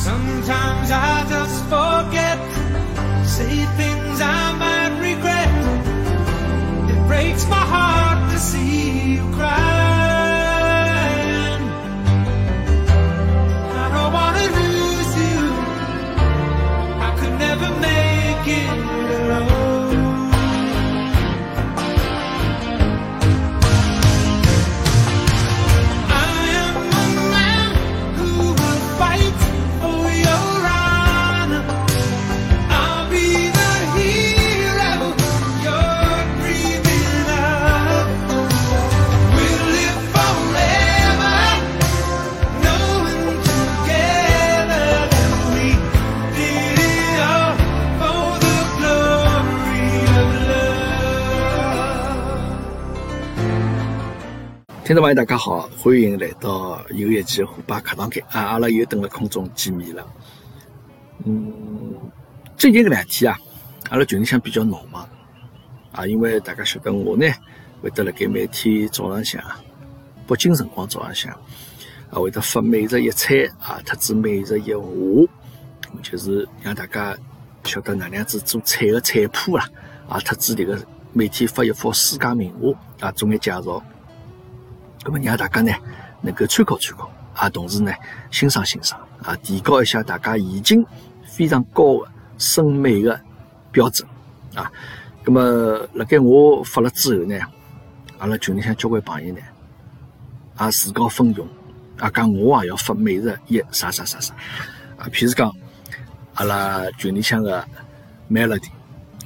Sometimes I 听众朋友，大家好，欢迎来到有一期虎爸课堂间啊！阿拉又等了空中见面了。嗯，最近搿两天啊，阿拉群里向比较闹忙啊，因为大家晓得我呢，会得辣盖每天早浪向，北京辰光早浪向啊，会得发每日一餐啊，特子每日一话，就是让大家晓得哪能样子做菜个菜谱啦，啊，特子迭个每天发一幅世界名画啊，做眼介绍。咁么让大家呢能够参考参考，啊，同时呢欣赏欣赏，啊，提高一下大家已经非常高的审美的标准，啊，咁么辣盖我发了之后呢，阿拉群里向交关朋友呢，也自告奋勇，啊，讲我也要发美食一啥啥啥啥，啊，譬如讲阿拉群里向的 Melody。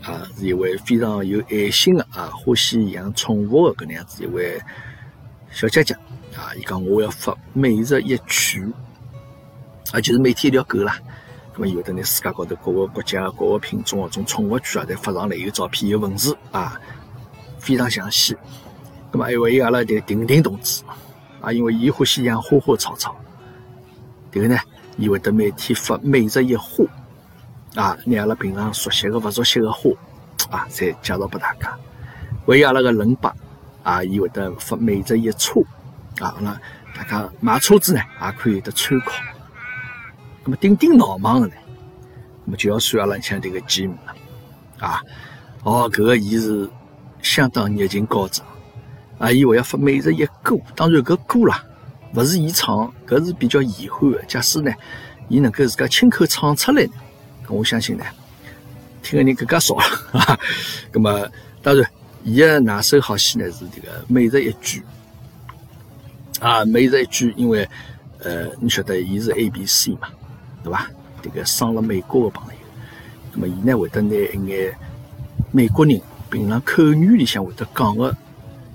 啊，是一位非常有爱心的啊，欢喜养宠物的搿能样子一位小姐姐啊，伊讲我要发每日一曲，啊，就是每天一条狗啦。咁么有的呢，世界高头各个国家、各个品种的种宠物犬啊，侪发上来，有照片、有文字啊，非常详细。咁么还有阿拉的婷婷同志啊，因为伊欢喜养花花草草，迭个呢，伊会得每天发每日一花啊，拿阿拉平常熟悉的、勿熟悉的花啊，侪介绍拨大家。还有阿拉个冷爸。啊，伊会得发每日一车啊，那大家买车子呢，也可以得参考。那么顶顶闹忙的呢，那么就要算阿拉像这个吉姆了啊。哦，搿个伊是相当热情高涨啊，伊会要发每日一歌，当然搿歌啦，勿是伊唱，搿是比较遗憾的。假使呢，伊能够自家亲口唱出来，我相信呢，听的人更加少了啊。那么当然。伊个拿手好戏呢是这个每日一句啊，每日一句，因为呃，你晓得伊是 A B C 嘛，对吧？这个生了美国的朋友，那么伊呢会得拿一眼美国人平常口语里向会得讲的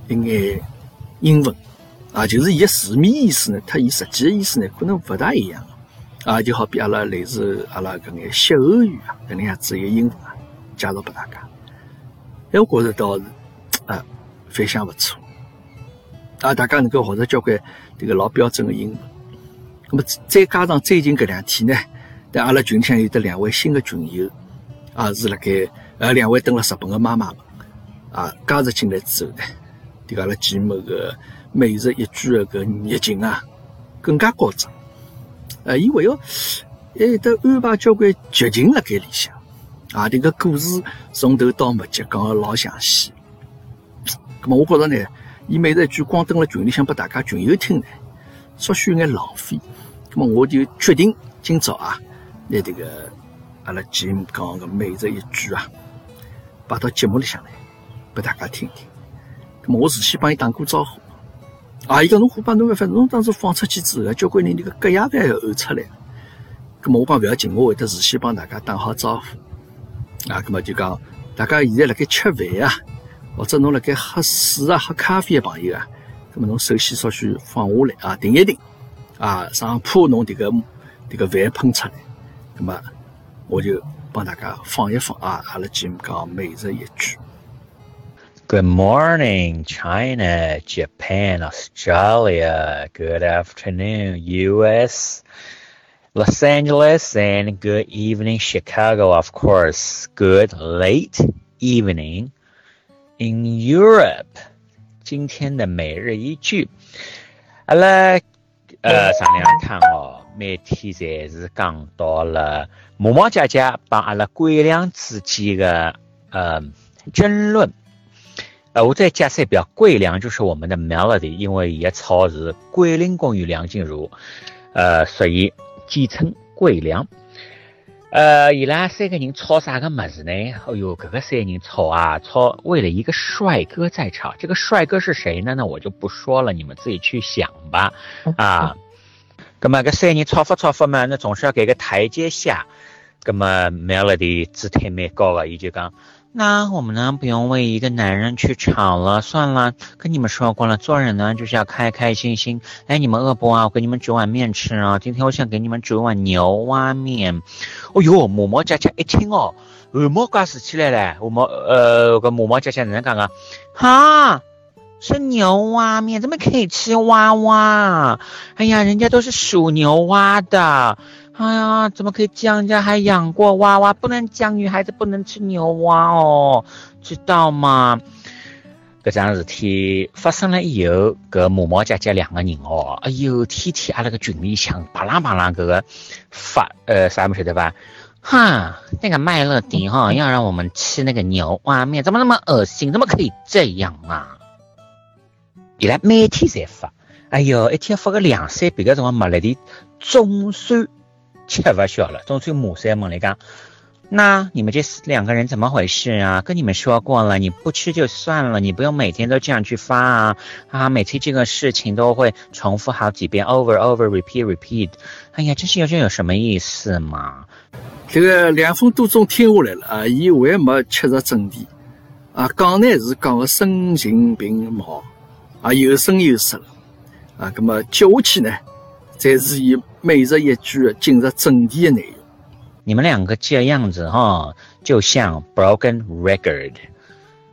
一眼英文啊，就是伊个字面意思呢，和伊实际的意思呢可能勿大一样啊，就好比阿拉类似阿拉搿眼歇后语啊，搿能样子一个英文啊，介绍拨大家。哎，我觉着倒是。啊，反响不错啊！大家能够学着交关这个老标准的英文。那么再加上最近搿两天呢，在阿拉群里向有得两位新的群友啊，是辣盖呃两位登了日本的妈妈们啊，加入进来之后呢，这个阿拉节目个每日一句的搿热情啊，更加高涨。呃，伊还要还得安排交关剧情辣盖里向啊，这个故事从头到末节讲个老详细。咁么，我觉着呢，伊每日一句光登了群里向拨大家群友听呢，稍许有眼浪费。咁么，我就决定今朝啊，拿迭个阿拉节目讲个每日一句啊，摆到节目里向来，拨大家听听。咁么，我事先帮伊打过招呼。啊，伊讲侬虎爸侬勿反侬当时放出去之后，交关人迭个隔夜饭要呕出来。咁么，我讲勿要紧，我会得事先帮大家打好招呼。啊，咁么就讲，大家现在辣盖吃饭啊。或者侬辣盖喝水啊、喝咖啡的朋友啊，那么侬首先稍许放下来啊，停一停啊，上怕侬这个这个饭喷出来，那么我就帮大家放一放啊，阿拉节目讲每日一句。Good morning, China, Japan, Australia. Good afternoon, US, Los Angeles, and good evening, Chicago, of course. Good late evening in Europe. 今天的每日一句，阿拉呃上两趟哦，每天侪是讲到了毛毛姐姐帮阿拉桂良之间的呃争论。呃，我再解释一遍，桂良就是我们的 Melody，因为伊个草是桂林公园梁静茹，呃，所以简称桂亮。呃，伊拉三个人吵啥个么子呢？哎呦，搿个三人吵啊，吵为了一个帅哥在吵。这个帅哥是谁呢？那我就不说了，你们自己去想吧。啊，葛么搿三人吵法吵法嘛，那总是要给个台阶下。葛么 Melody 姿态蛮高个，伊就讲。那我们呢，不用为一个男人去吵了，算了。跟你们说过了，做人呢就是要开开心心。哎，你们饿不啊？我给你们煮碗面吃啊。今天我想给你们煮碗牛蛙面。哦哟，毛毛姐姐一听哦，汗毛挂竖起来了。我毛呃，个毛毛姐姐哪能讲啊？哈，是牛蛙面，怎么可以吃蛙蛙？哎呀，人家都是属牛蛙的。哎呀，怎么可以这样？人家还养过娃娃，不能讲女孩子不能吃牛蛙哦，知道吗？搿桩事体发生了以后，搿毛毛姐姐两个人哦，哎呦，天天阿拉个群里向巴拉巴拉搿个发，呃，啥么晓得吧？哈，那个麦乐迪哈要让我们吃那个牛蛙面，怎么那么恶心？怎么可以这样啊？伊拉每天在发，哎呦，一天发个两三遍，搿辰光麦乐迪总算。吃不消了，总算马三问来讲，那你们这两个人怎么回事啊？跟你们说过了，你不吃就算了，你不用每天都这样去发啊啊！每次这个事情都会重复好几遍，over over repeat repeat。哎呀，这是有这有什么意思嘛？这个两分多钟听下来了啊，伊还没切入正题啊，讲呢是讲个声情并茂啊，有声有色啊，那么接下去呢，才是以。每日一句进入正题的内容。你们两个这样子哈，就像 broken record。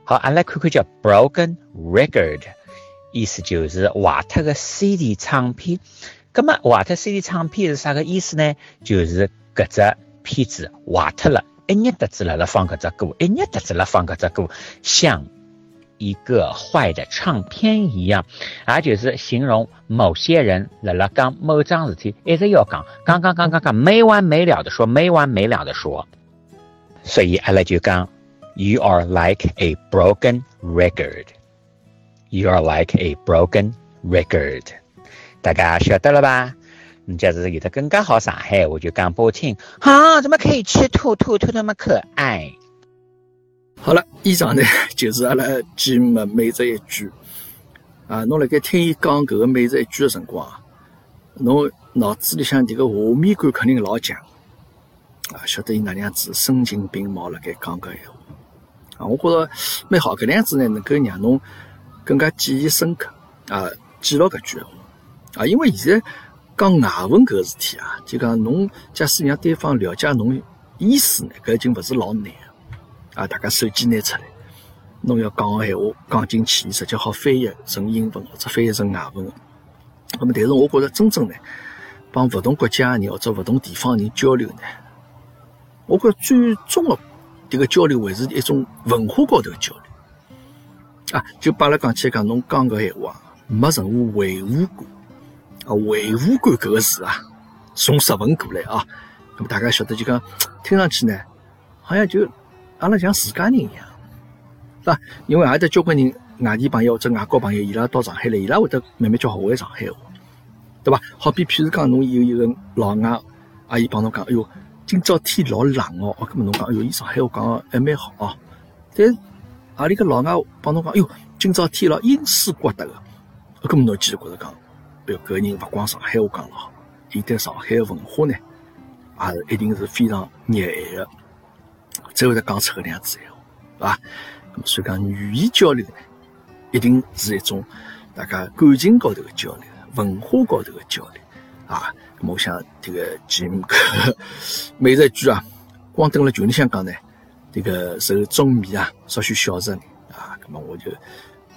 好，阿拉看看叫 broken record，意思就是瓦特个 CD 唱片。那么瓦特 CD 唱片是啥个意思呢？就是搿只片子坏特了，一日得子辣辣放搿只歌，一日得子辣放搿只歌，像。一个坏的唱片一样，也就是形容某些人辣辣讲某桩事体，一直要讲，讲讲讲讲讲，没完没了的说，没完没了的说。所以阿拉就讲，You are like a broken record. You are like a broken record. 大家晓得了吧？你这是有的更加好上海，我就讲不清。啊，怎么可以吃兔兔兔那么可爱？好了，以上呢就是阿拉节目每日一句啊。侬辣盖听伊讲搿个每日一句的辰光，侬脑子里向迭个画面感肯定老强啊，晓得伊哪能样子声情并茂辣盖讲搿闲话啊。我觉着蛮好，搿能样子呢能够让侬更加记忆深刻啊，记牢搿句闲话啊。因为现在讲外文搿事体啊，就讲侬假使让对方了解侬意思呢，搿已经勿是老难。啊！大家手机拿出来，侬要讲个闲话讲进去，直接好翻译成英文或者翻译成外文。那么，但是我觉着真正呢，帮勿同国家人或者勿同地方人交流呢，我觉最终的这个交流还是一种文化高头的交流。啊，就把拉讲起讲，侬讲个闲话没任何违和感啊，违和感搿个字啊，从日文过来啊。那么大家晓得就讲，听上去呢，好像就。阿拉像自家人一样，是吧？因为还得交关人外地朋友或者外国朋友，伊拉到上海来，伊拉会得慢慢叫学会上海话，对吧？好比譬如讲，侬有一个老外阿姨帮侬讲，哎哟，今朝天老冷哦，哦，搿么侬讲，哎哟，伊上海话讲还蛮好哦。但是阿里个老外帮侬讲，哎哟，今朝天老阴湿刮得个，哦搿么侬继续觉着讲，哎哟，搿人勿光上海话讲了好，伊对上海文化呢，也是一定是非常热爱的。才会得讲出搿能样子闲话，是吧？那么所以讲语言交流呢，一定是一种大家感情高头的交流，文化高头的交流啊。那么我想这个节目每日一句啊，光登了群里向讲呢，这个受中迷啊，少许小人啊，那么我就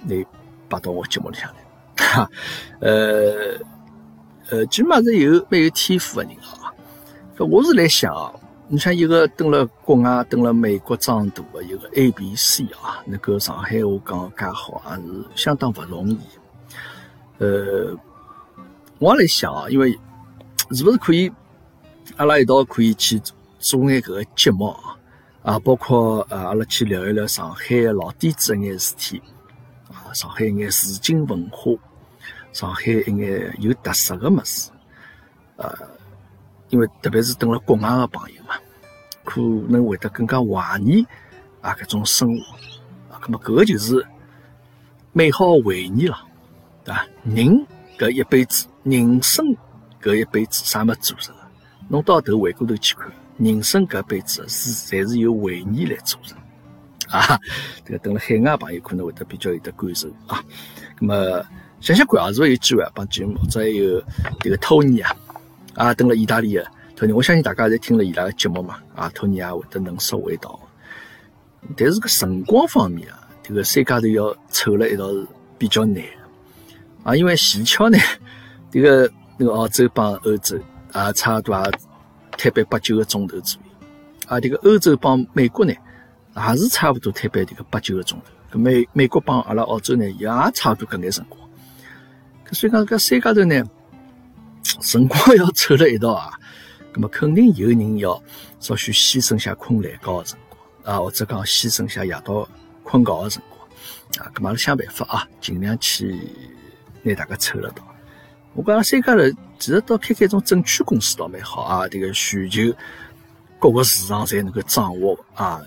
拿摆到我节目里向来，哈，呃呃，起码是有蛮有天赋的人啊。我是来想啊。你像一个登了国外、登了美国长大的一个 A、B、C 啊，能够上海话讲介好，也是相当不容易。呃，我来想啊，因为是不是可以阿拉一道可以去做眼搿个节目啊？包括呃，阿拉去聊一聊上海老底子一眼事体啊，上海一眼市井文化，上海一眼有特色个物事，呃，因为特别是等了国外个朋友嘛，可能会得更加怀念啊搿种生活啊，咁么搿个就是美好回忆了，对伐？人搿一辈子，人生搿一辈子啥物事做成个？侬到头回过头去看。人生搿辈子是侪是由回忆来组成啊！这个等了海外朋友可能会得比较有得感受啊。那么想想看啊，是勿是有机会啊，帮节目或者有这个托尼啊啊，等了意大利的托尼，我相信大家侪听了伊拉个节目嘛啊，托尼也会得能说会道。但是个辰光方面啊，这个三家头要凑了一道是比较难啊，因为蹊跷呢，这个那个澳洲帮欧洲啊，差不多啊。推班八九个钟头左右，啊，这个欧洲帮美国呢，也是差不多推班这个八九个钟头。美美国帮阿拉澳洲呢，也差不多搿眼辰光。所以讲搿三家头呢，辰光要凑辣一道啊，葛么肯定有人要稍许牺牲下困懒觉的辰光啊，或者讲牺牲下夜到困觉的辰光啊，葛么阿拉想办法啊，尽量去拿大家凑了到。我讲三家头其实倒开开种证券公司倒蛮好啊，这个全球各个市场侪能够掌握啊。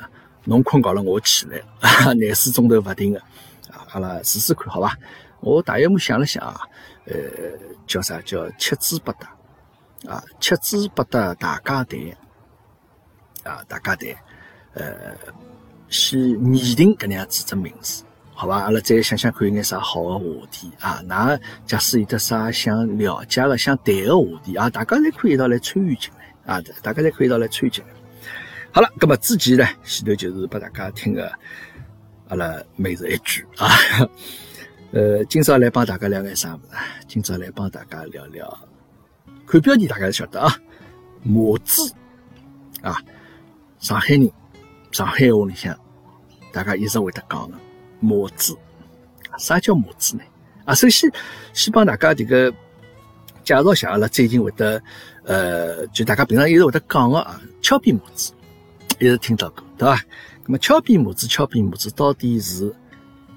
侬困觉了，我起来，廿四钟头勿停个啊。阿拉试试看好伐？我大约么想了想啊，呃，叫啥叫七支八搭啊？七支八搭大家谈啊，大家谈，呃，先拟定搿能样子只名字。好吧，阿拉再想想看有眼啥好的话题啊？那假使有得啥想了解的、想谈的话题啊，大家侪可以一道来参与进来啊！大家侪可以一道来参与进来。好了，那么之前呢，前头就是拨大家听个阿拉每日一句啊。呃，今朝来帮大家聊眼啥物事？今朝来帮大家聊聊，看标题大家晓得啊，麻子啊，上海人，上海话里向，大家一直会得讲的。模子，啥叫模子呢？啊，首先先帮大家这个介绍下阿拉最近会得，呃，就大家平常一直会得讲个啊，敲边模子，一直听到过，对吧？那么敲边模子，敲边模子到底是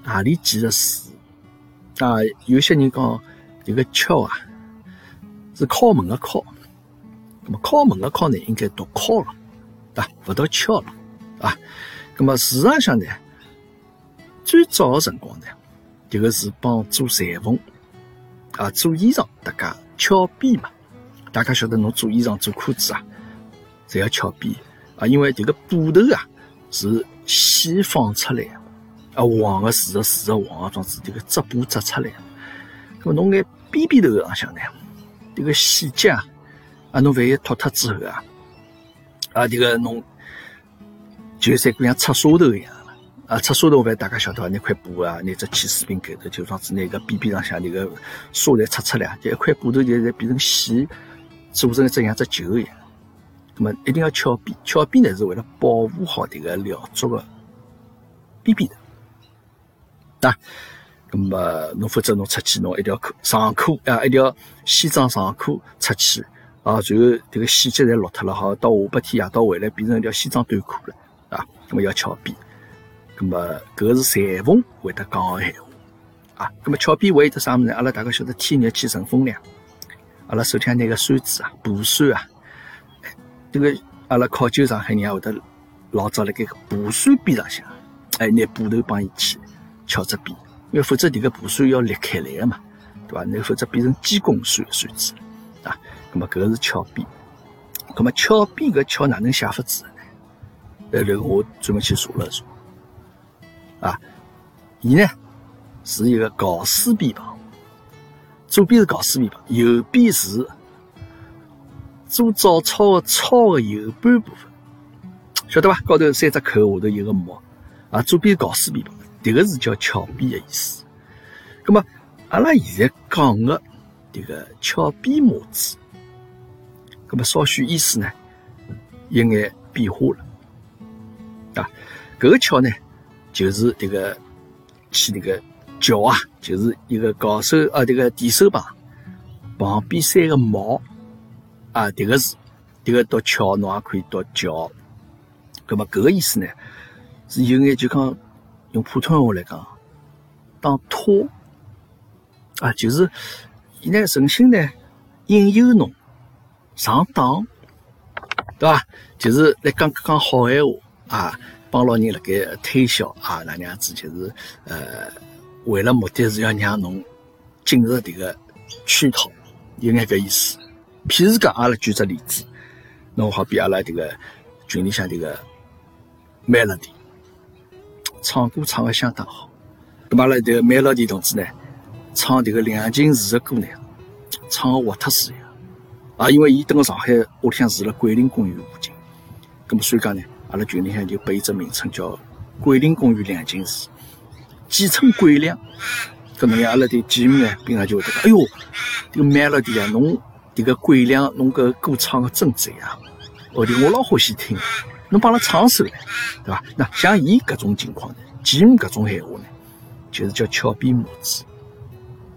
何里几个字？啊，有些人讲这个敲啊，是敲门的敲，那么敲门的敲呢，应该读敲了，对吧？不读敲了，啊，那么事实上呢？最早的辰光呢，这个是帮做裁缝啊，做衣裳，大家敲边嘛。大家晓得，侬做衣裳、做裤子啊，侪要敲边啊，因为这个布头啊是线放出来的啊，黄的丝的丝的黄的状子，这个织布织出来。那么侬眼边边头上向呢，这个细节啊，啊，侬万一脱脱之后啊，啊，这个侬就像像擦沙头一样。啊，擦沙头饭大家晓得伐？那块布啊，拿只起司柄盖头，就样子那个边边上向那个沙侪擦出来，就一块布头就侪变成线，做成一只像只球一样。那么一定要翘边，翘边呢是为了保护好这个料足的边边啊，那么侬否则侬出去侬一条裤长裤啊，一条西装长裤出去啊，最后这个细节侪落脱了，好到下半天夜到回来变成一条西装短裤了啊。那么要翘边。咁么，搿是裁缝会得讲个闲话啊。咁么，翘边还有得啥物事？阿拉大家晓得，天热气乘风凉。阿拉手上拿个扇子啊，蒲扇啊，这个阿拉考究上海人也会得老早辣盖蒲扇边上向，哎，拿布头帮伊去翘只边，因为否则迭个蒲扇要裂开来个嘛，对伐？那否则变成鸡公扇扇子啊。咁么，搿个是翘边。咁么，翘边搿翘哪能写法子？呃，这个我专门去查了查。啊，伊呢是一个搞丝笔旁，左边是搞丝笔旁，右边是做早操的操的右半部分，晓得吧？高头三只口，下头一个木，啊，左边是搞丝笔旁，这个是叫翘边的意思。那么，阿拉现在讲的这个翘边模子，那么稍许意思呢，有眼变化了，啊，搿个翘呢。就是这个起那个脚啊，就是一个高手啊，这个提手旁旁边三个毛啊，迭个字，迭个读桥，侬也可以读桥。葛么搿个意思呢，是有眼就讲用普通话来讲，当托啊，就是伊呢诚心呢引诱侬上当，对伐？就是来讲讲好闲话啊，帮老人辣盖推销啊，哪能样子？就是呃，为了目的是要让侬进入迭个圈套，有眼搿意思。譬如讲，阿拉举只例子，侬好比阿拉迭个群里向迭个。melody 唱歌唱的相当好，咁嘛，阿拉迭个 melody 同志呢，唱迭个梁静茹的歌呢，唱的活脱死样。啊，因为伊蹲个上海屋里向住了桂林公园附近，咁么所以讲呢，阿拉群里向就拨伊只名称叫桂林公园梁静茹，简称桂梁。咁么样，阿拉的姐妹呢，平常就会得讲，哎哟，这个 melody 啊，侬迭个桂梁，侬搿歌唱的真赞啊！我，的我老欢喜听。侬帮拉唱首来，对伐？那像伊搿种情况呢，吉姆搿种闲话呢，就是叫俏皮模子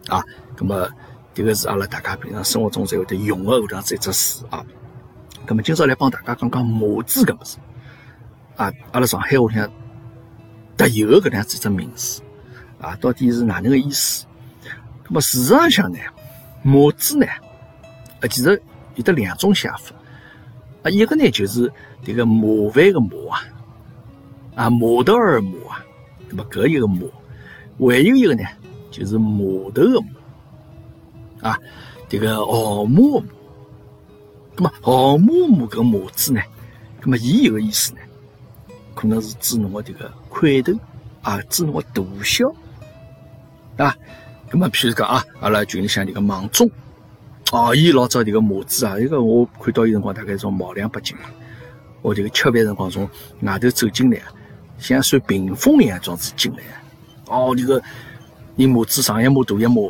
啊。葛么，迭个是阿拉大家平常生活中才会得用的搿样子一只词啊。葛么，今朝来帮大家讲讲模子搿物事啊。阿拉上海话里向特有的搿样子一只名词啊，到底是哪能个意思？葛么，事实上呢，模子呢，啊，其实有得两种写法啊，一个呢就是。这个麻烦的麻啊，啊，毛头儿麻啊，那么搿一个麻，还有一个呢，就是码头的码啊，这个号码的码，那么号码码搿码字呢，那么伊有个意思呢，可能是指侬的这个块头啊，指侬的大小啊，那么譬如讲啊，阿拉群里向这个芒种，哦，伊老早迭个码子啊，一个我看到伊辰光大概从毛两百斤。我这个吃饭辰光从外头走进来，像算屏风一样装子进来。哦，这个你拇指上一码大一码，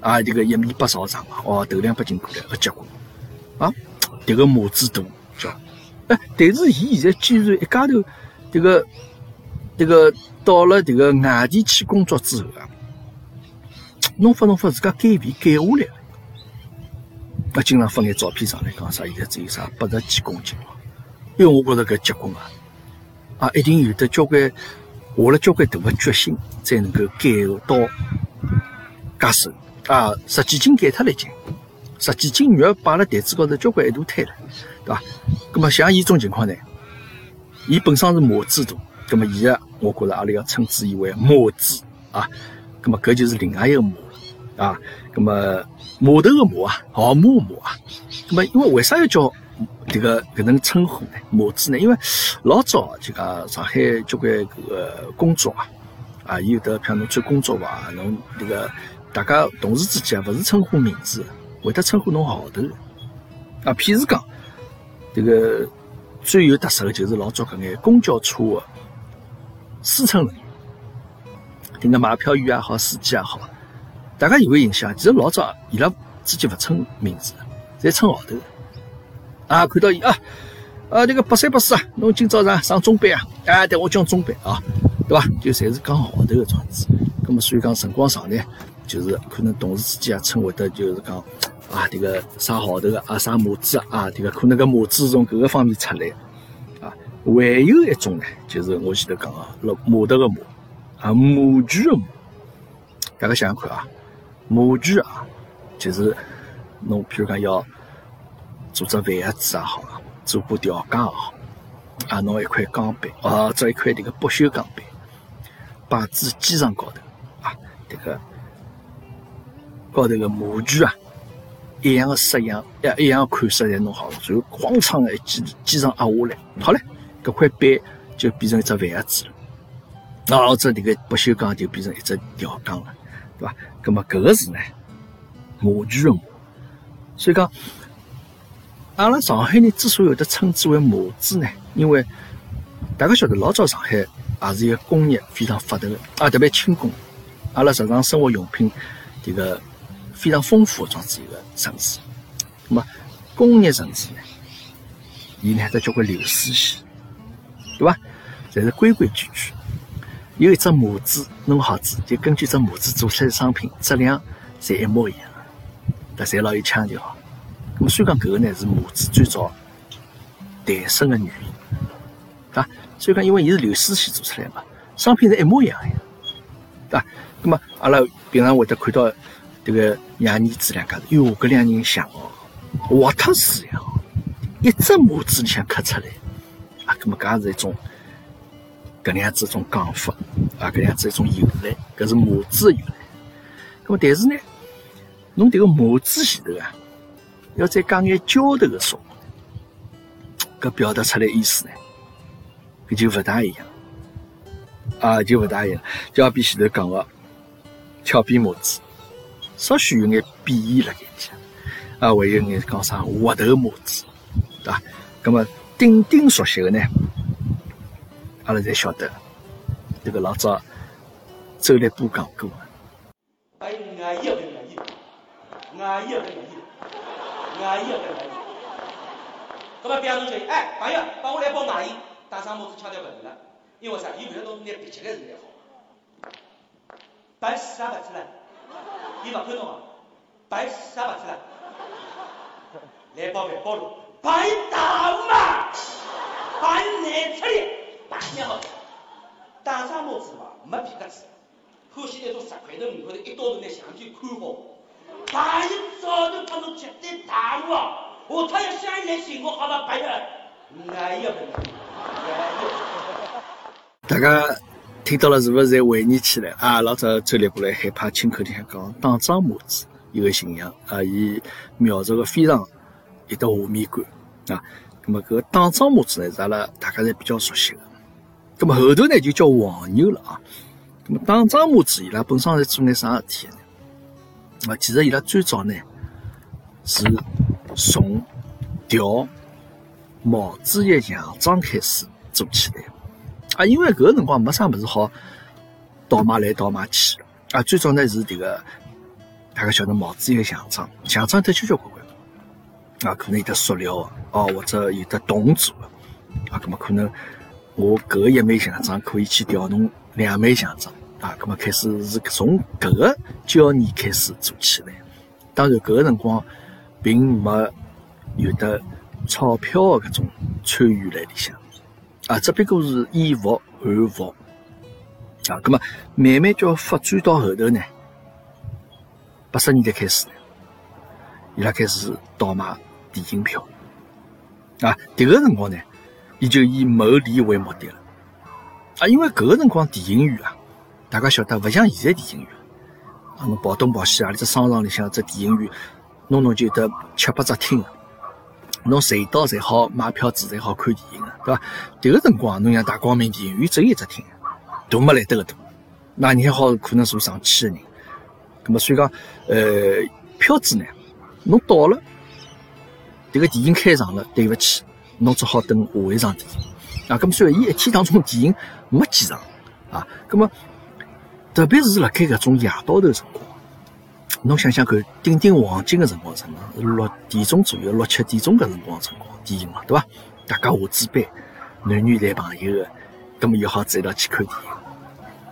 啊，这个一米八少长哦，头两百斤过来，个结果啊，这个模子大叫，哎，但是伊现在居然一家头，迭个迭个到了迭个外地去工作之后啊，弄发弄发自家减肥减下来了，啊，经常发眼照片上来讲啥，现在只有啥八十几公斤了。因为我觉着搿结棍啊，啊，一定有得交关下了交关大的决心，才能够减到介瘦啊！十几斤减脱了已经，十几斤肉摆辣台子高头，交关一大摊了，对伐？那么像伊种情况呢，伊本身是模子大，那么伊个我觉着阿拉要称之以为模子啊，那么搿就是另外一个模啊，那么码头个码啊，号码码啊，那么因为为啥要叫？这个搿能称呼呢，码子呢？因为老早就讲上海交关搿个工作啊，啊，有的像侬做工作伐，侬这个大家同事之间，勿是称呼名字，会得称呼侬号头啊。譬如讲，这个最有特色的就是老早搿眼公交车的司乘人员，迭个买票员也好，司机也好，大家有个印象，其实老早伊拉之间勿称名字，侪称号头。啊，看到伊啊，啊，这个八三八四啊，侬今朝上上中班啊，啊，对我讲中班啊，对吧？就侪是讲号头的状子。那么所以讲辰光长呢，就是可能同事之间啊称会得，就是讲啊，这个啥号头个啊，啥模子啊，这个可能个模子从各个方面出来啊。还有一种呢，就是我前头讲啊，老码头个模啊，模具的模，大家想想看啊，模具啊，就是侬譬如讲要。做只饭盒子也好，做把吊架也好，啊，拿一块钢板，啊，做一块这个不锈钢板，摆至机床高头，啊，这个高头个模具啊，一样的式样，一一样款式侪弄好了，然后哐当的一机机床压下来，好嘞，搿块板就变成一只饭盒子了，那或者这个不锈钢就变成一只吊钢了，对吧？那么搿个字呢，模具的模，所以讲。阿拉上海人之所以会得称之为模子呢，因为大家晓得老早上海也是一个工业非常发达的啊，特别轻工，阿拉日常生活用品这个非常丰富的这样子一个城市。那么工业城市呢，伊呢还得交关流水线，对吧？侪是规规矩矩，有一只模子弄好子，就根据这模子做出来的商品质量侪一模一样，但侪老有腔调。咁么所以讲搿个呢是模子最早诞生的原因，啊，所以讲因为伊是流水线做出来嘛，商品是一模一样的，啊，咁么阿拉平常会得看到迭个爷儿子两家头，哟，搿两人像哦，活脱似样，一只模子里向刻出来，啊，咁么搿也是一种搿能样子一种讲法，啊，搿能样子一种由来，搿是马子的由来。那么但是呢，侬迭个马子前头啊。要再讲眼交头的说，搿表达出来意思呢，搿就勿大一样，啊，就勿大一样，就好比前头讲个翘辫帽子，稍许有眼贬义辣盖里，啊，还有眼讲啥滑头帽子，对伐？那么顶顶熟悉的呢，阿拉才晓得，这个老早周立波讲过。哎，外衣啊，外衣，外衣啊。外衣要跟外衣，那么比方侬叫伊，哎，朋友，帮我来包外衣，打上帽子腔调勿对了，因为啥？伊为了侬拿鼻起来是来好，白死也勿出来，伊勿看侬啊，白死也勿出来，来包饭包路，白打嘛，白难出来，白娘好，打上帽子嘛，没皮革子，欢喜那种十块头、五块头，一刀头拿相机看好。大一早就帮侬绝对大路啊！下趟要想来寻我，好了，白了，哎呀，大家听到了是不是在回忆起来啊？老早周立波来害怕亲口里向讲打仗母子一个形象啊，伊描述个非常有得画面感啊。那么搿个打仗母子呢，是阿拉大家侪比较熟悉的。那么后头呢就叫黄牛了啊。那么打仗母子伊拉本身是做眼啥事体呢？啊，其实伊拉最早呢是从调毛主席洋装开始做起来，啊，因为搿个辰光没啥物事好倒卖来倒卖去，啊，最早呢是迭个大家晓得毛主席洋装，洋装得交交关关，啊，可能有的塑料哦，或者有的铜做的，啊，搿么可能我搿一枚洋装可以去调弄两枚洋装。啊，咁么开始是从搿个交易开始做起来。当然，搿个辰光并没有得钞票的搿种参与在里向，啊，只不过是以服换服。啊，咁么慢慢叫发展到后头呢，八十年代开始，伊拉开始倒卖电影票。啊，迭个辰光呢，伊就以牟利为目的了。啊，因为搿个辰光电影院啊。大家晓得，勿像现在电影院，啊，侬跑东跑西，啊里只商场里向只电影院，弄弄就得七八只厅，侬随到才好买票子，才好看电影个，对伐？迭个辰光，侬像大光明电影院只有一只厅，大没来得个大，那你还好可能坐上千个人。咁么所以讲，呃，票子呢，侬到了，迭个电影开场了，对勿起，侬只好等下一场电影。啊，咁么所以伊一天当中电影没几场，啊，咁么。特别是辣盖搿种夜到头辰光，侬想想看，顶顶黄金个辰光，是六点钟左右，六七点钟搿辰光辰光，电影嘛，对伐？大家下子班，男女谈朋友个，葛末又好走一道去看电影。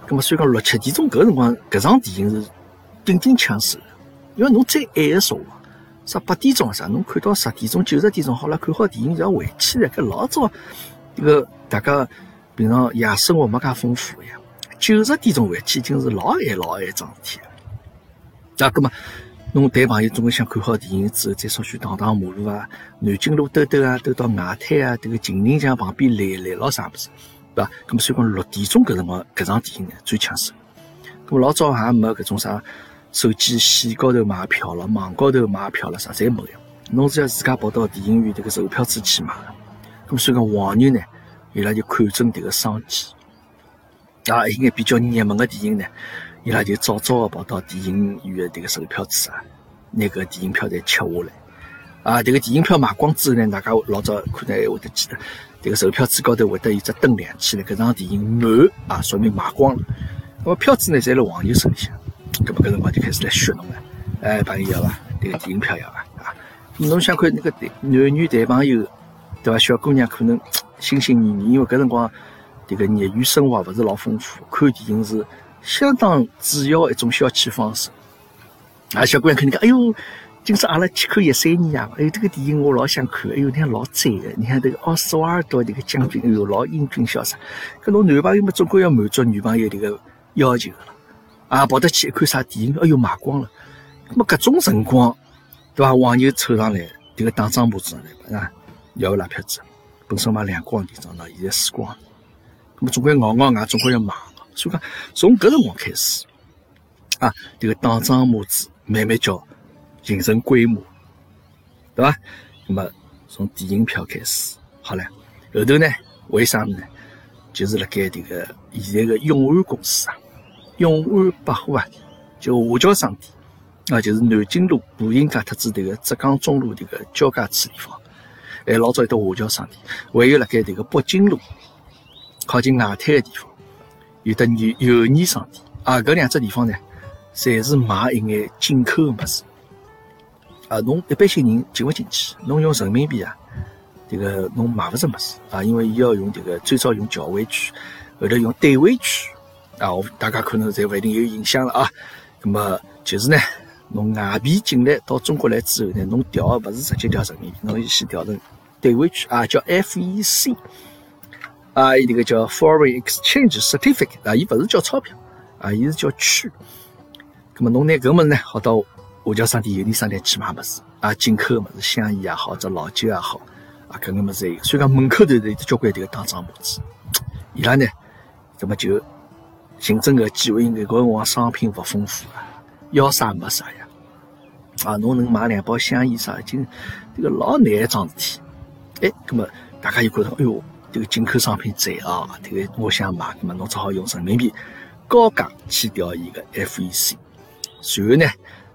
葛末所以讲六七点钟搿辰光，搿场电影是顶顶抢手，因为侬再晚个说话，啥八点钟啥，侬看到十点钟、九十点钟好了，看好电影就要回去了，搿老早，这个大家平常夜生活没介丰富呀。九十点钟回去已经是老晚老晚桩事体了。啊，葛么，侬谈朋友总归想看好电影之后，再稍许荡荡马路啊，南京路兜兜啊，兜到外滩啊，这个情人巷旁边来来捞啥物事，对伐？葛么所以讲六点钟搿辰光搿场电影呢最抢手。葛么老早还没搿种啥手机线高头买票了，网高头买票了啥，侪没有。侬只要自家跑到电影院这个售票处去买。葛么所以讲黄牛呢，伊拉就看准迭个商机。啊，一眼比较热门的电影呢，伊拉就早早的跑到电影院的这个售票处啊，拿个电影票再吃下来。啊，这个电影票卖光之后呢，大家老早可能还会得记得，这个售票处高头会得有只灯亮起来，搿场电影满啊，说明卖光了。那么票子呢，在辣黄牛手里向，搿么搿辰光就开始来选侬了。哎，朋友要伐？这个电影票要伐？啊，侬想看那个男女谈朋友，对伐？小姑娘可能心心念念，因为搿辰光。这个业余生活勿是老丰富，看电影是相当主要一种消遣方式。啊，小姑娘肯定讲，哎哟，今朝阿拉去看一三年啊，哎，这个电影我老想看，哎哟，你看老赞个，你看这个奥斯瓦尔多这个将军，哎哟，老英俊潇洒。搿侬男朋友嘛，总归要满足女朋友这个要求个了。啊，跑得去看啥电影，哎哟，卖光了。那么搿种辰光，对伐？黄牛凑上来，这个打张模子上来，啊，要拉票子，本身嘛两光地方，到现在死光了。那么总归咬咬牙，总归要卖。所以讲，从搿辰光开始，啊，这个打张模子慢慢叫形成规模，对伐？那么从电影票开始，好了，后头呢，为啥呢？就是辣盖这个现在的永安公司啊，永安百货啊，就华侨商店。啊，就是南京路步行街特子这个浙江中路这个交界处地方，哎，老早有得华侨商店，还有辣盖这个北京路靠近外滩的地方，有的友友谊商店。啊，搿两只地方呢，侪是卖一眼进口的物事。啊，侬一般性人进勿进去，侬用人民币啊，这个侬买勿着物事啊，因为伊要用这个最早用侨汇区，后头用兑汇区。啊，大家可能侪勿一定有印象了啊。那么就是呢。侬外币进来到中国来之后呢，侬调的勿是直接调人民币，侬先调成兑汇区啊，叫 FEC 啊，伊这个叫 Foreign Exchange Certificate 啊，伊勿是叫钞票啊，伊是叫券。那么侬拿搿物事呢，好到华侨商店、有利商店去买物事啊，进口物事，香烟也好，或者老酒也好啊，搿个物事有。所以讲门口头有交关迭个打仗模子，伊拉呢，咁么就竞争个机会，因为搿辰光商品勿丰富啊，要啥没啥呀。啊，侬能买两包香烟啥？已经这个老难一桩事体。哎，那么大家又觉得，哎哟，这个进口商品赞啊，这个我想买，那么侬只好用人民币高价去调一个 FEC，随后呢，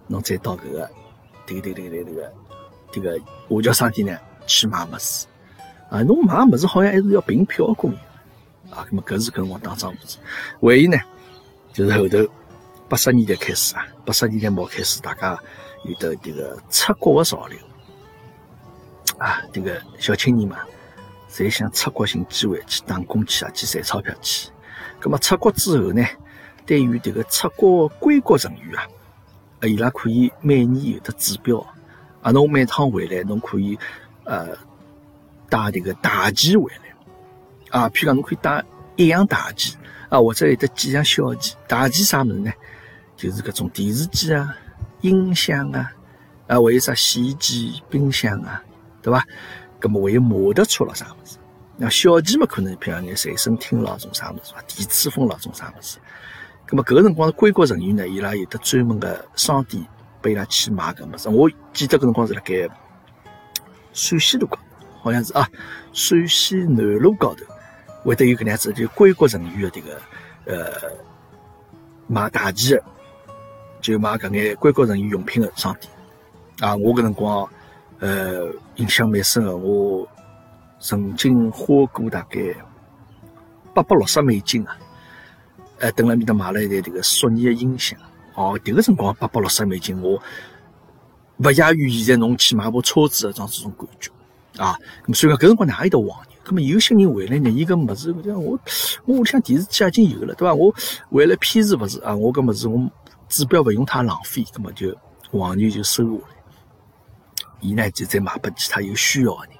侬再到这个这个这个这个这个这个华侨商店呢去买么事。啊，侬买么事好像还是要凭票供应。啊，那么搿是跟我打仗物事。唯一呢，就是后头八十年代开始啊，八十年代末开始，大家。有的这个出国的潮流啊，这个小青年嘛，侪想出国寻机会去打工去啊，去赚钞票去。那么出国之后呢，对于这个出国归国人员啊，伊拉可以每年有的指标啊，侬每趟回来侬可以呃带这个大件回来啊，譬如讲侬可以带一样大件啊，或者有的几样小件。大件啥物事呢？就是搿种电视机啊。音响啊，啊，还有啥洗衣机、冰箱啊，对吧？那么还有摩托车了啥物事？那小件嘛，可能譬如讲眼随身听啦，种啥物事，电子风啦，种啥物事？那么搿个辰光归国人员呢，伊拉有得专门的商店拨伊拉去买搿物事。我记得搿辰光是辣盖陕西路高，好像是啊，陕西南路高头会得有搿能样子，就归国人员的这个呃买大件的。就买搿眼归国人员用品的商店啊！我搿辰光呃印象蛮深的，我曾经花过大概八百六十美金啊！呃，等辣面搭买了一台这个索尼的音响哦，迭个辰光八百六十美金，我勿亚于现在侬去买部车子的这种感觉啊！咁所以讲搿辰光哪有得黄那？么有些人回来呢，伊搿物事我我屋里向电视机已经有了，对伐？我为了偏是勿是啊？我搿物事我。指标勿用太浪费，那么就黄牛就收下来，伊呢就再卖拨其他有需要的人，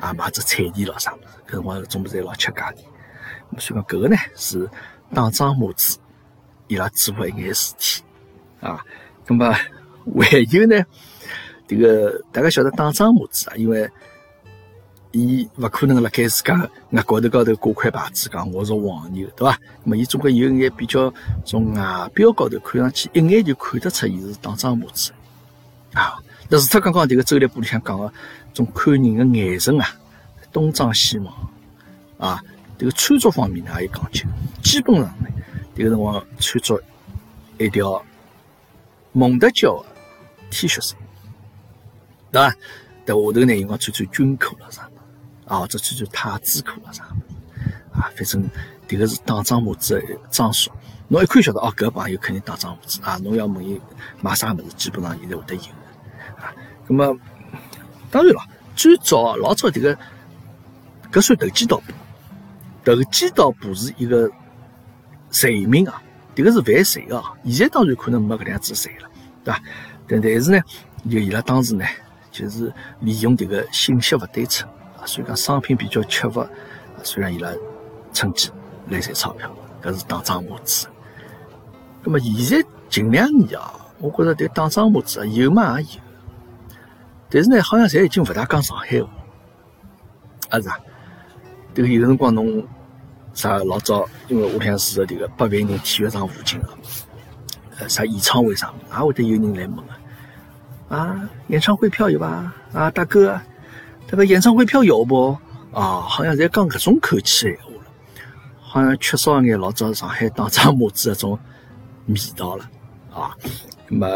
啊，卖只彩电咯啥物事，搿辰光总是老吃价的。所以讲搿个呢是打仗模子伊拉做的一眼事体啊。那么 还有呢，这个大家晓得打仗模子啊，因为。伊勿可能辣盖自家额高头高头挂块牌子，讲我是黄牛，对伐？那么伊总归有眼比较从外表高头看上去，一眼就看得出伊是打仗模子啊。那除脱刚刚迭个周立波里向讲个，种看人的眼神啊，东张西望啊，迭个穿着方面呢也有讲究。基本上呢，迭个辰光穿着一条蒙特胶的 T 恤衫，对伐？在下头呢，有光穿穿军裤了啥？啊，或者穿穿太子裤啊啥，啊，反正迭个是打仗模子的装束。侬一看晓得哦，搿朋友肯定打仗模子啊。侬要问伊买啥物事，基本上现在会得有。啊，那么当然了，最早老早迭个搿算投机倒把，投机倒把是一个罪名啊，迭个是犯罪啊。现在当然可能没搿样子罪了，对伐？但但是呢，就伊拉当时呢，就是利用迭个信息勿对称，所以讲商品比较缺乏，所以让伊拉趁机来赚钞票，搿是打仗模子。那么现在近两年啊，我觉着迭打仗模子啊有嘛也有，但是呢，好像侪已经勿大讲上海话，啊是啊，迭个有辰光侬啥老早，因为屋里向住个迭个八万人体育场附近啊，呃啥演唱会上面，也会得有人来问啊。啊，演唱会票有吧？啊，大哥，这个演唱会票有不？啊，好像在讲搿种口气闲话了，好像缺少眼老早上海打仗模子那种味道了啊。那么，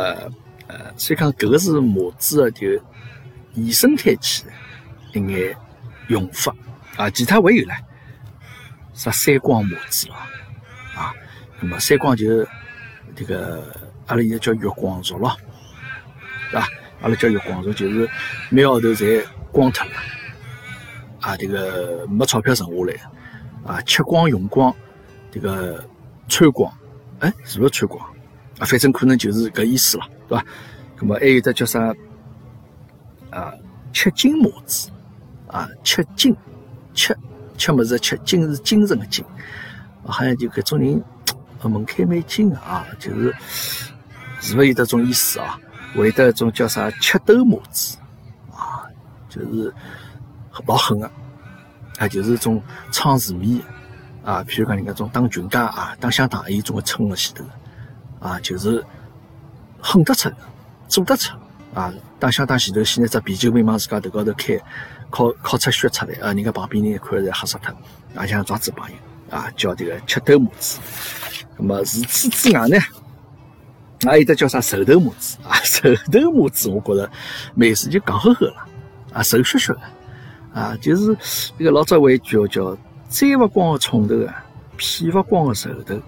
呃，所以讲搿个是模子的就延伸开去一眼用法啊，其他还有唻，啥三光模子啊，啊，那么三光就这个阿拉现在叫月光族咯。对吧？阿拉叫月光族，就是每号头侪光脱了，啊，这个没钞票剩下来，啊，吃光用光，这个穿光，哎，是不是穿光？啊，反正可能就是搿意思了，对吧？那么还有只叫啥？啊，吃金模子，啊，吃金，吃吃么子？吃金是精神的金，好像就搿种人门槛蛮紧啊，就是是不是有这种意思啊？会得一种叫啥吃豆模子，就是老狠个，啊，就是种撑市面啊，譬如讲人家种打群架啊，打相打，有种个撑辣前头啊，就是狠得出，做得出啊，打相打前头，先拿只啤酒瓶往自家头高头开，靠靠出血出来啊，人家旁边人一看侪吓死脱，啊，像抓子朋友啊，叫这个吃豆模子。那么除此之外呢？还有的叫啥瘦头模子啊？瘦头模子，我觉着没事就讲呵呵了啊，瘦削削的啊，就是这个老早有一句叫“摘不光的葱头啊，劈不光的瘦头”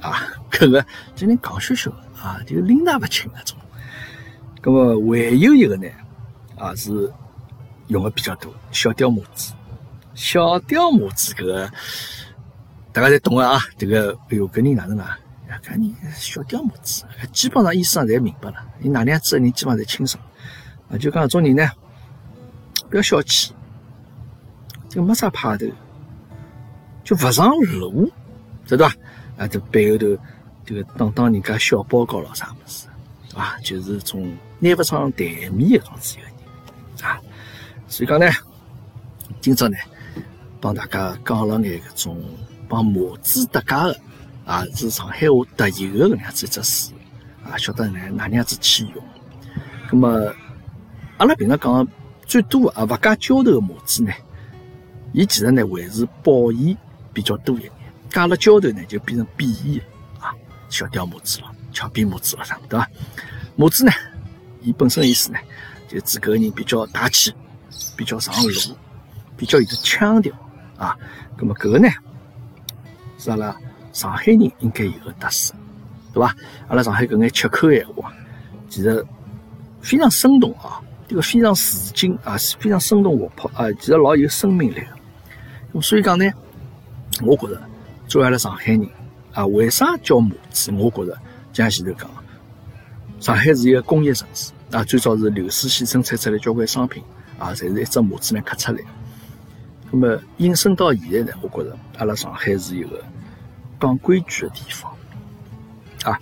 啊，搿个就能讲削削啊，就拎拿不清那种。那么还有一个呢，啊是用的比较多，小雕模子。小雕模子搿个大家侪懂啊，这个哎呦，搿人哪能啊？看你小雕模子，基本上意思上侪明白了。你哪能样子的人基本上侪清爽。啊，就讲搿种人呢，不要小气，这个没啥派头，就勿上路，知道吧？啊，这背后头这个当当人家小报告了啥物事，啊，就是种拿勿上台面的样子一个人啊。所以讲呢，今朝呢，帮大家讲了眼搿种帮模子搭界的。啊，是上海话特有的搿能样子一只词，啊，晓得呢哪能样子去用。那么，阿拉平常讲最多啊，勿加浇头的模子呢，伊其实呢还是褒义比较多一点，加了浇头呢就变成贬义啊，小屌模子了，俏皮模子了啥，对伐？模子呢，伊本身意思呢，就指搿个人比较大气，比较上路，比较有得腔调啊。那么搿个呢，是阿拉。上海人应该有个特色，对吧？阿拉上海搿眼吃口闲话，其实非常生动啊，这个非常市井啊，非常生动活泼啊，其实老有生命力的。所以讲呢，我觉着作为阿拉上海人啊，为啥叫模子？我觉着像前头讲，上海是一个工业城市啊，最早是流水线生产出来交关商品啊，侪是一只模子面刻出来。那么引申到现在呢，我觉着阿拉上海是一个。讲规矩的地方啊，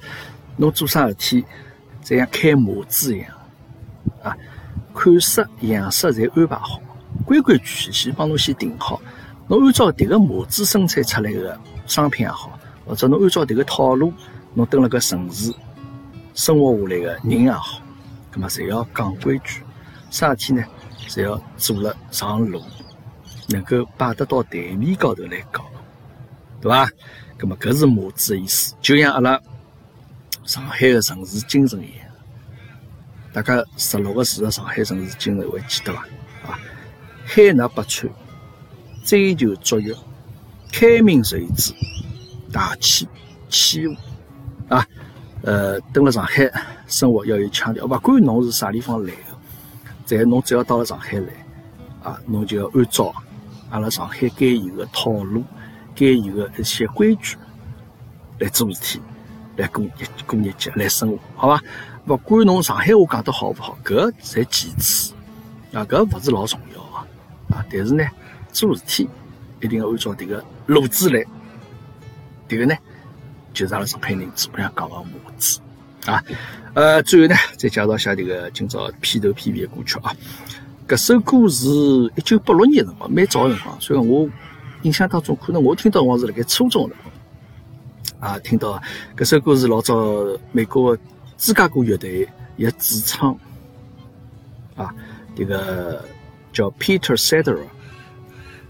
侬做啥事体，就像开模子一样啊，款式、样式侪安排好，规规矩矩先帮侬先定好。侬按照迭个模子生产出来的商品也好，或者侬按照迭个套路，侬蹲辣搿城市生活下来的人也好，葛末侪要讲规矩。啥事体呢？侪要做了上路，能够摆得到台面高头来讲，对伐？咁么，搿是模子的意思，就像阿拉上海的城市精神一样。大家十六个字的上海城市精神还记得伐？啊，海纳百川，追求卓越，开明睿智，大气气和。啊，呃，蹲辣上海生活要有腔调，勿管侬是啥地方来的，在侬只要到了上海来，啊，侬就要按照阿拉上海该有的套路。该有的一些规矩来做事体，来过日过日节，来生活，好吧？勿管侬上海话讲得好勿好，搿侪其次啊，搿勿是老重要个啊。但是呢，做事体一定要按照迭个路子来。迭个呢，就是阿拉上海人嘴巴上讲个模子啊。呃，最后呢，再介绍一下迭个今朝片头片尾的歌曲啊。搿首歌是一九八六年辰光，蛮早辰光，所以我印象当中，可能我听到我是辣盖初中辰光啊，听到搿首歌是老早美国芝加哥乐队一主唱啊，这个叫 Peter Cetera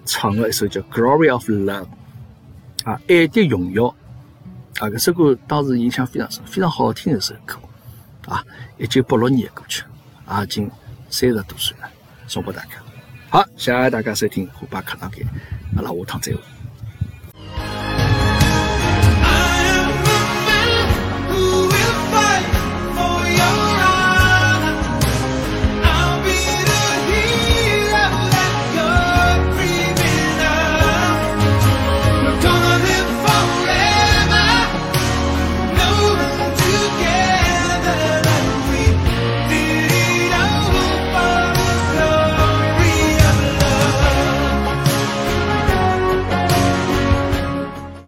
唱的一首叫《Glory of Love》啊，爱的荣耀啊，搿首歌当时印象非常深，非常好听的一首歌啊，一九八六年的歌曲，啊，已经三十多岁了。送给大家，好，谢谢大家收听虎爸课堂间，阿拉下趟再会。